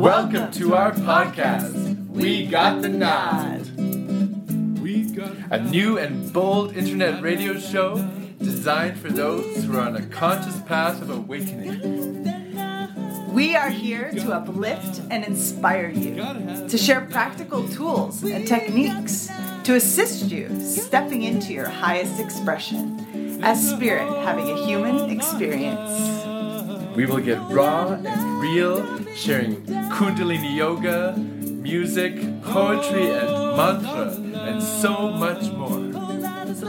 Welcome to our podcast. We got the nod. A new and bold internet radio show designed for those who are on a conscious path of awakening. We are here to uplift and inspire you, to share practical tools and techniques to assist you stepping into your highest expression as spirit having a human experience. We will get raw and real, sharing Kundalini yoga, music, poetry, and mantra, and so much more.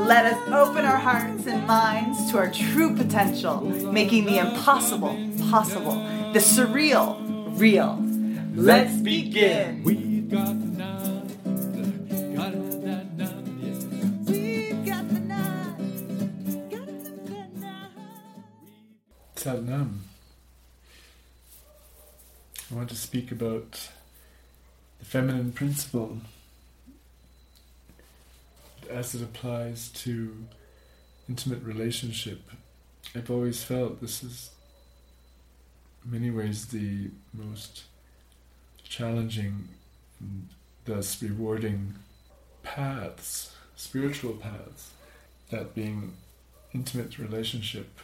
Let us open our hearts and minds to our true potential, making the impossible possible, the surreal real. Let's begin. We got the nod. Got that nod, yes. Salam. I want to speak about the feminine principle as it applies to intimate relationship. I've always felt this is, in many ways, the most challenging and thus rewarding paths, spiritual paths, that being intimate relationship,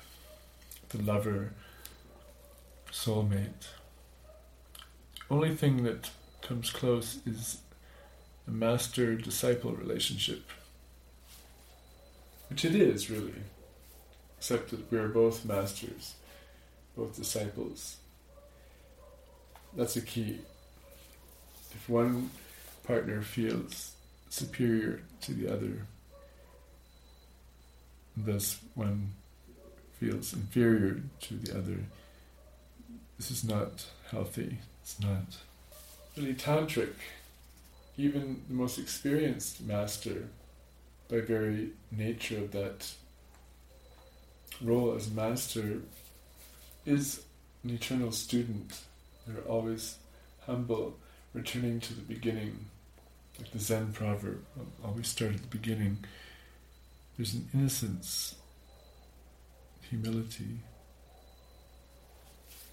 the lover, soulmate. Only thing that comes close is a master disciple relationship. Which it is, really. Except that we're both masters, both disciples. That's a key. If one partner feels superior to the other, thus one feels inferior to the other, this is not healthy. It's not really tantric. Even the most experienced master, by very nature of that role as master, is an eternal student. They're always humble, returning to the beginning. Like the Zen proverb, always start at the beginning. There's an innocence, humility.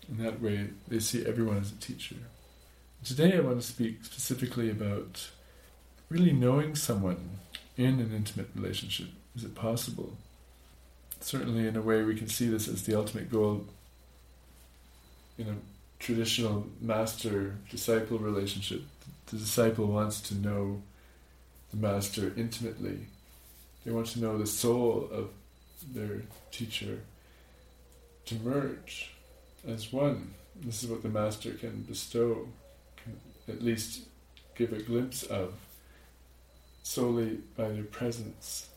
In that way, they see everyone as a teacher. Today, I want to speak specifically about really knowing someone in an intimate relationship. Is it possible? Certainly, in a way, we can see this as the ultimate goal in a traditional master disciple relationship. The disciple wants to know the master intimately, they want to know the soul of their teacher to merge as one. This is what the master can bestow, can at least give a glimpse of solely by their presence.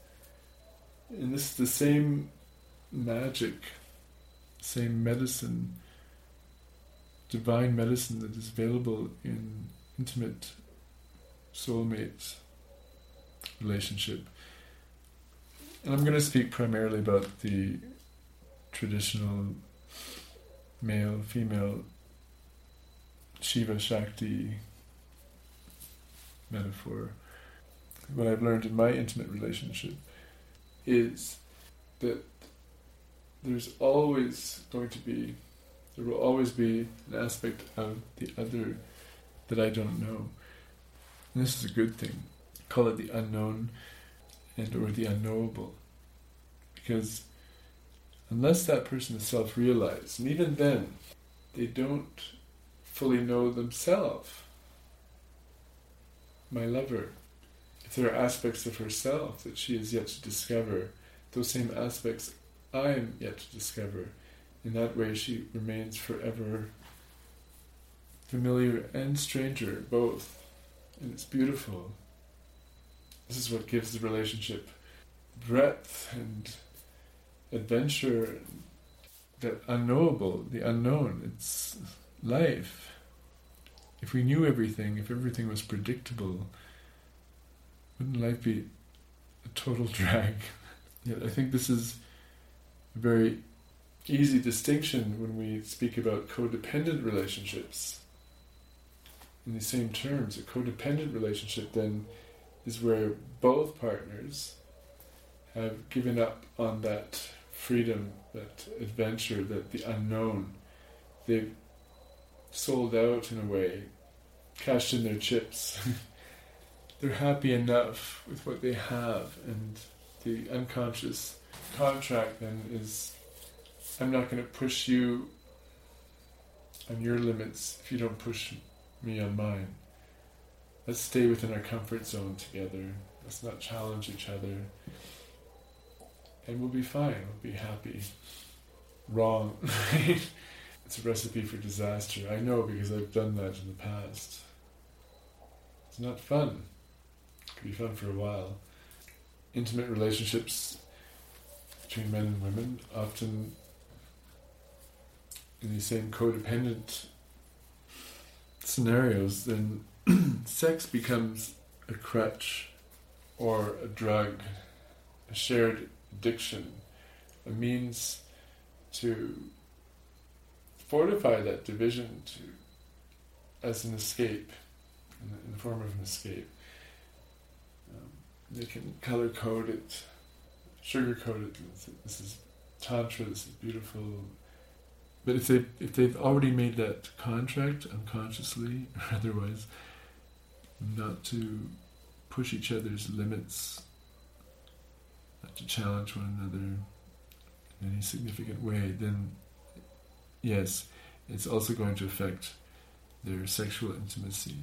And this is the same magic, same medicine, divine medicine that is available in intimate soulmate relationship. And I'm going to speak primarily about the traditional male female Shiva Shakti metaphor. What I've learned in my intimate relationship is that there's always going to be, there will always be an aspect of the other that I don't know. And this is a good thing. Call it the unknown and or the unknowable. Because unless that person is self-realized, and even then, they don't fully know themselves. My lover, if there are aspects of herself that she is yet to discover, those same aspects I am yet to discover. In that way, she remains forever familiar and stranger, both. And it's beautiful. This is what gives the relationship breadth and adventure, that unknowable, the unknown. It's life. If we knew everything, if everything was predictable, wouldn't life be a total drag? Yet I think this is a very easy distinction when we speak about codependent relationships. In the same terms, a codependent relationship then is where both partners have given up on that freedom, that adventure, that the unknown. They've sold out in a way, cashed in their chips. They're happy enough with what they have, and the unconscious contract then is I'm not going to push you on your limits if you don't push me on mine. Let's stay within our comfort zone together. Let's not challenge each other. And we'll be fine. We'll be happy. Wrong. it's a recipe for disaster. I know because I've done that in the past. It's not fun. It could be fun for a while. Intimate relationships between men and women often in these same codependent scenarios, then sex becomes a crutch or a drug, a shared addiction, a means to fortify that division to as an escape, in the, in the form of an escape. Um, they can color code it, sugar coat it. This is tantra. This is beautiful. But if they if they've already made that contract unconsciously or otherwise, not to push each other's limits, to challenge one another in any significant way, then yes, it's also going to affect their sexual intimacy.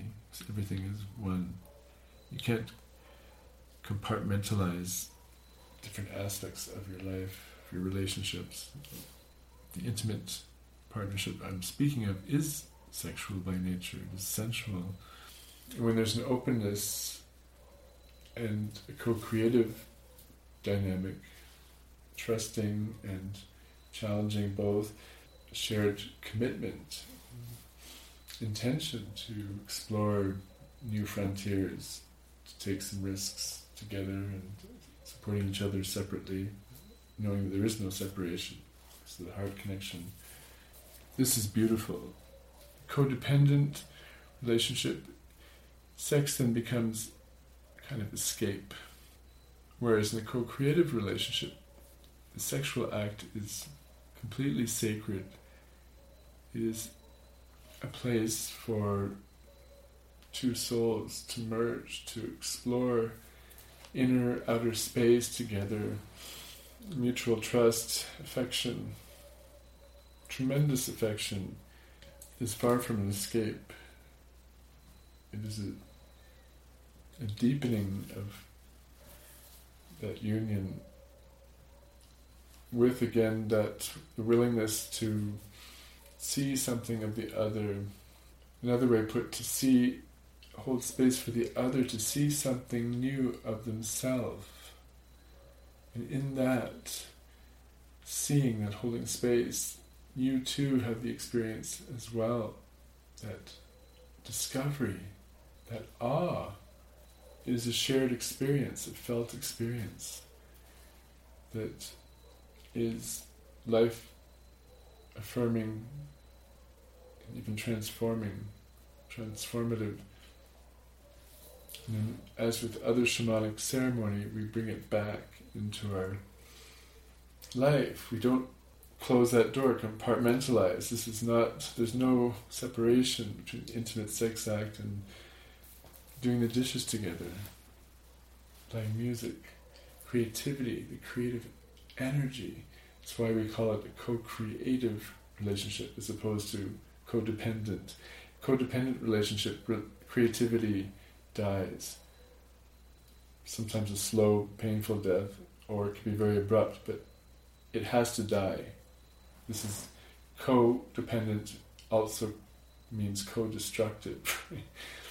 Everything is one. You can't compartmentalize different aspects of your life, your relationships. The intimate partnership I'm speaking of is sexual by nature, it is sensual. When there's an openness and a co creative dynamic, trusting and challenging both, shared commitment, intention to explore new frontiers, to take some risks together and supporting each other separately, knowing that there is no separation. So the heart connection this is beautiful. Codependent relationship, sex then becomes kind of escape. Whereas in a co creative relationship, the sexual act is completely sacred. It is a place for two souls to merge, to explore inner outer space together, mutual trust, affection, tremendous affection is far from an escape. It is a, a deepening of that union with again that willingness to see something of the other. Another way put, to see, hold space for the other to see something new of themselves. And in that, seeing, that holding space, you too have the experience as well that discovery, that awe is a shared experience, a felt experience that is life affirming and even transforming, transformative. And as with other shamanic ceremony, we bring it back into our life. We don't close that door, compartmentalize. This is not, there's no separation between intimate sex act and doing the dishes together, playing music, creativity, the creative energy. That's why we call it a co creative relationship as opposed to codependent. Codependent relationship, creativity dies. Sometimes a slow, painful death, or it can be very abrupt, but it has to die this is codependent also means co-destructive.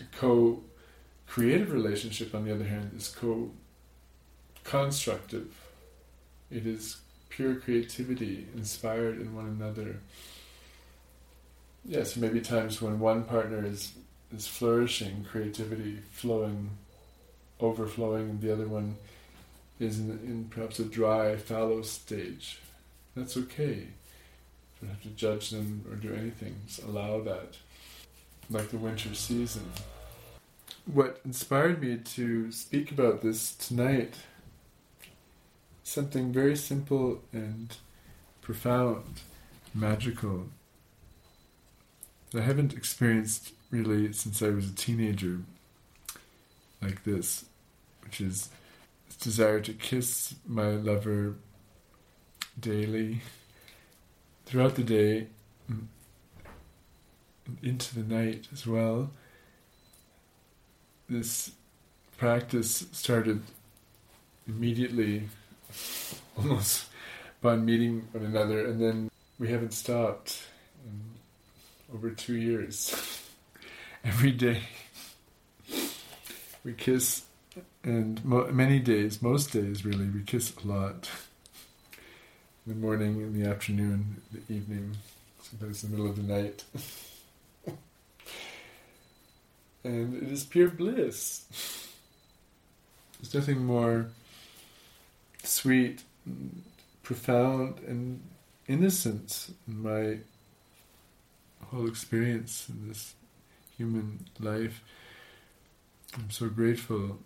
a co-creative relationship, on the other hand, is co-constructive. It is pure creativity, inspired in one another. Yes, maybe times when one partner is is flourishing, creativity flowing, overflowing, and the other one is in, in perhaps a dry, fallow stage. That's okay. You don't have to judge them or do anything. Just allow that. Like the winter season. What inspired me to speak about this tonight, something very simple and profound, magical. that I haven't experienced really since I was a teenager, like this, which is this desire to kiss my lover daily, throughout the day, into the night as well. This practice started immediately, almost upon meeting one another, and then we haven't stopped in over two years. Every day we kiss, and mo- many days, most days really, we kiss a lot. In the morning, in the afternoon, the evening, sometimes in the middle of the night. and it is pure bliss. There's nothing more sweet, profound, and innocent in my whole experience in this human life. I'm so grateful.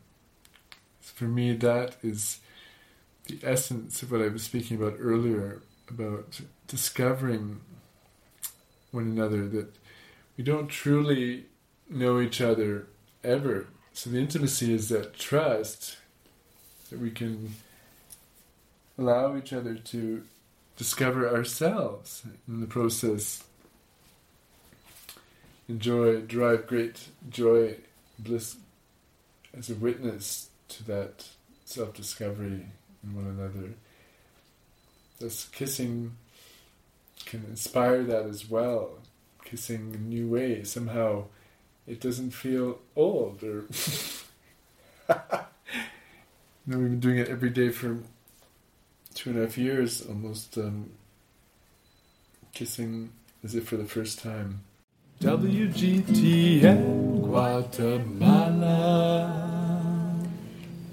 For me, that is the essence of what I was speaking about earlier about discovering one another, that we don't truly know each other ever. So the intimacy is that trust that we can allow each other to discover ourselves in the process. Enjoy, derive great joy, bliss as a witness to that self discovery in one another. Thus, kissing can inspire that as well. Kissing in new ways. Somehow it doesn't feel old or. you know, we've been doing it every day for two and a half years almost, um, kissing as if for the first time. WGTN Guatemala.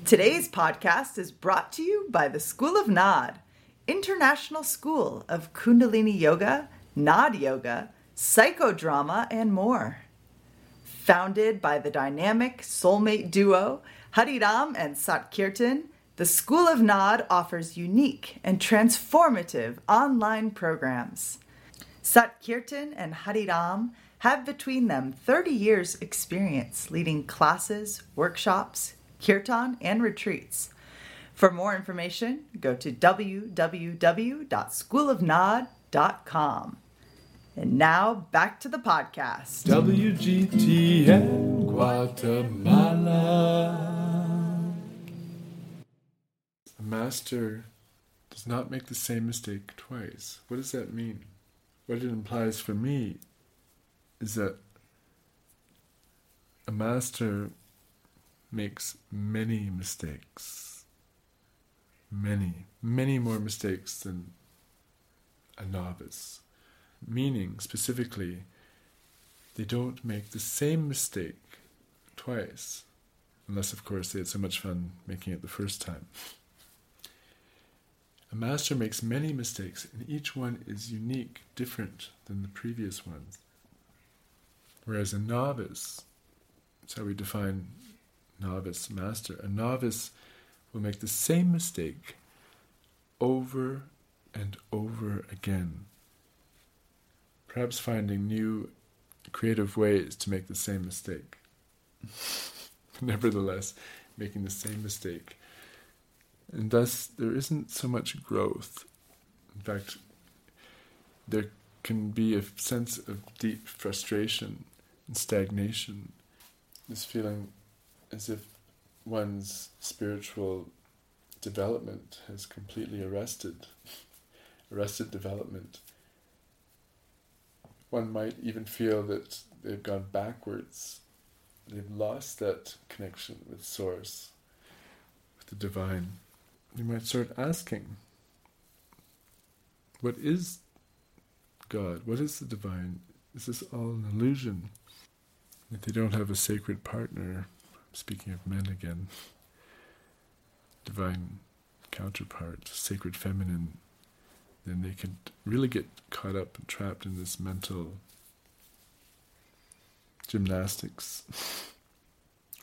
Today's podcast is brought to you by the School of Nod, International School of Kundalini Yoga, Nod Yoga, Psychodrama, and more. Founded by the dynamic soulmate duo Hariram and Satkirtan, the School of Nod offers unique and transformative online programs. Satkirtan and Hariram have between them 30 years' experience leading classes, workshops, kirtan, and retreats. For more information, go to www.schoolofnod.com. And now back to the podcast. WGTN Guatemala. A master does not make the same mistake twice. What does that mean? What it implies for me is that a master makes many mistakes. Many, many more mistakes than a novice. Meaning, specifically, they don't make the same mistake twice. Unless, of course, they had so much fun making it the first time. A master makes many mistakes, and each one is unique, different than the previous ones. Whereas a novice, that's how we define novice master, a novice will make the same mistake over and over again, perhaps finding new creative ways to make the same mistake. Nevertheless, making the same mistake. And thus, there isn't so much growth. In fact, there can be a sense of deep frustration and stagnation. This feeling as if one's spiritual development has completely arrested, arrested development. One might even feel that they've gone backwards. They've lost that connection with Source, with the divine. You might start asking, what is God? What is the divine? Is this all an illusion? If they don't have a sacred partner, speaking of men again, divine counterpart, sacred feminine, then they can really get caught up and trapped in this mental gymnastics.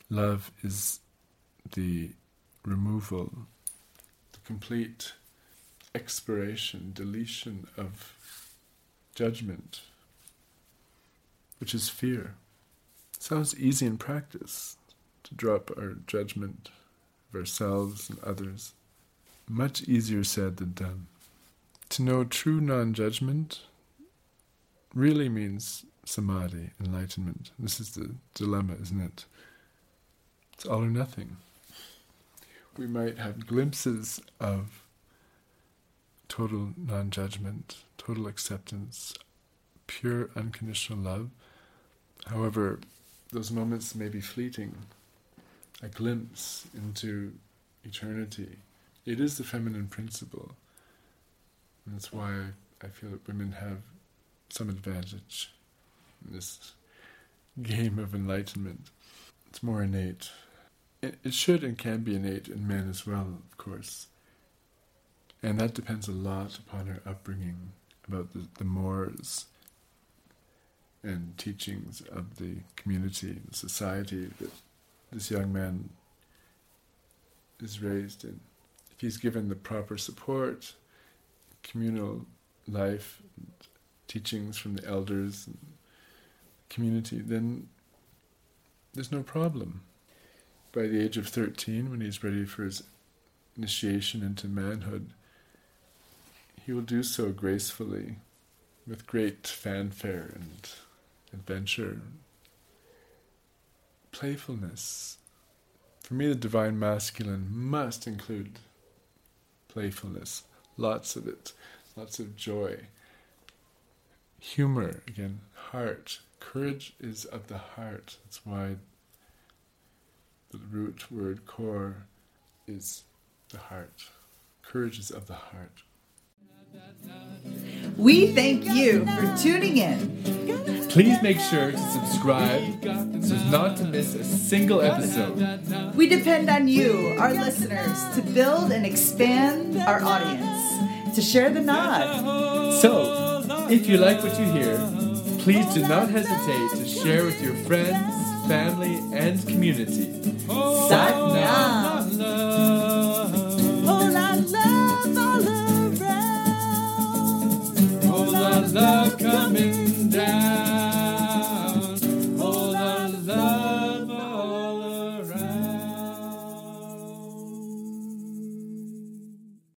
Love is the removal, the complete expiration, deletion of judgment, which is fear. sounds easy in practice to drop our judgment of ourselves and others. Much easier said than done. To know true non judgment really means samadhi, enlightenment. This is the dilemma, isn't it? It's all or nothing. We might have glimpses of total non judgment, total acceptance, pure unconditional love. However, those moments may be fleeting, a glimpse into eternity. It is the feminine principle. And that's why I feel that women have some advantage in this game of enlightenment. It's more innate. It, should and can be innate in men as well, of course. And that depends a lot upon our upbringing, about the, the mores and teachings of the community, the society that this young man is raised in. If he's given the proper support, communal life, teachings from the elders community, then there's no problem. By the age of 13, when he's ready for his initiation into manhood, he will do so gracefully, with great fanfare and adventure, playfulness. For me, the divine masculine must include playfulness, lots of it, lots of joy. Humor, again, heart. Courage is of the heart. That's why the root word core is the heart. Courage is of the heart. We thank you for tuning in. Please make sure to subscribe so as not to miss a single episode. We depend on you, our listeners, to build and expand our audience, to share the nod. So, if you like what you hear, please do not hesitate to share with your friends, family, and community. Sat.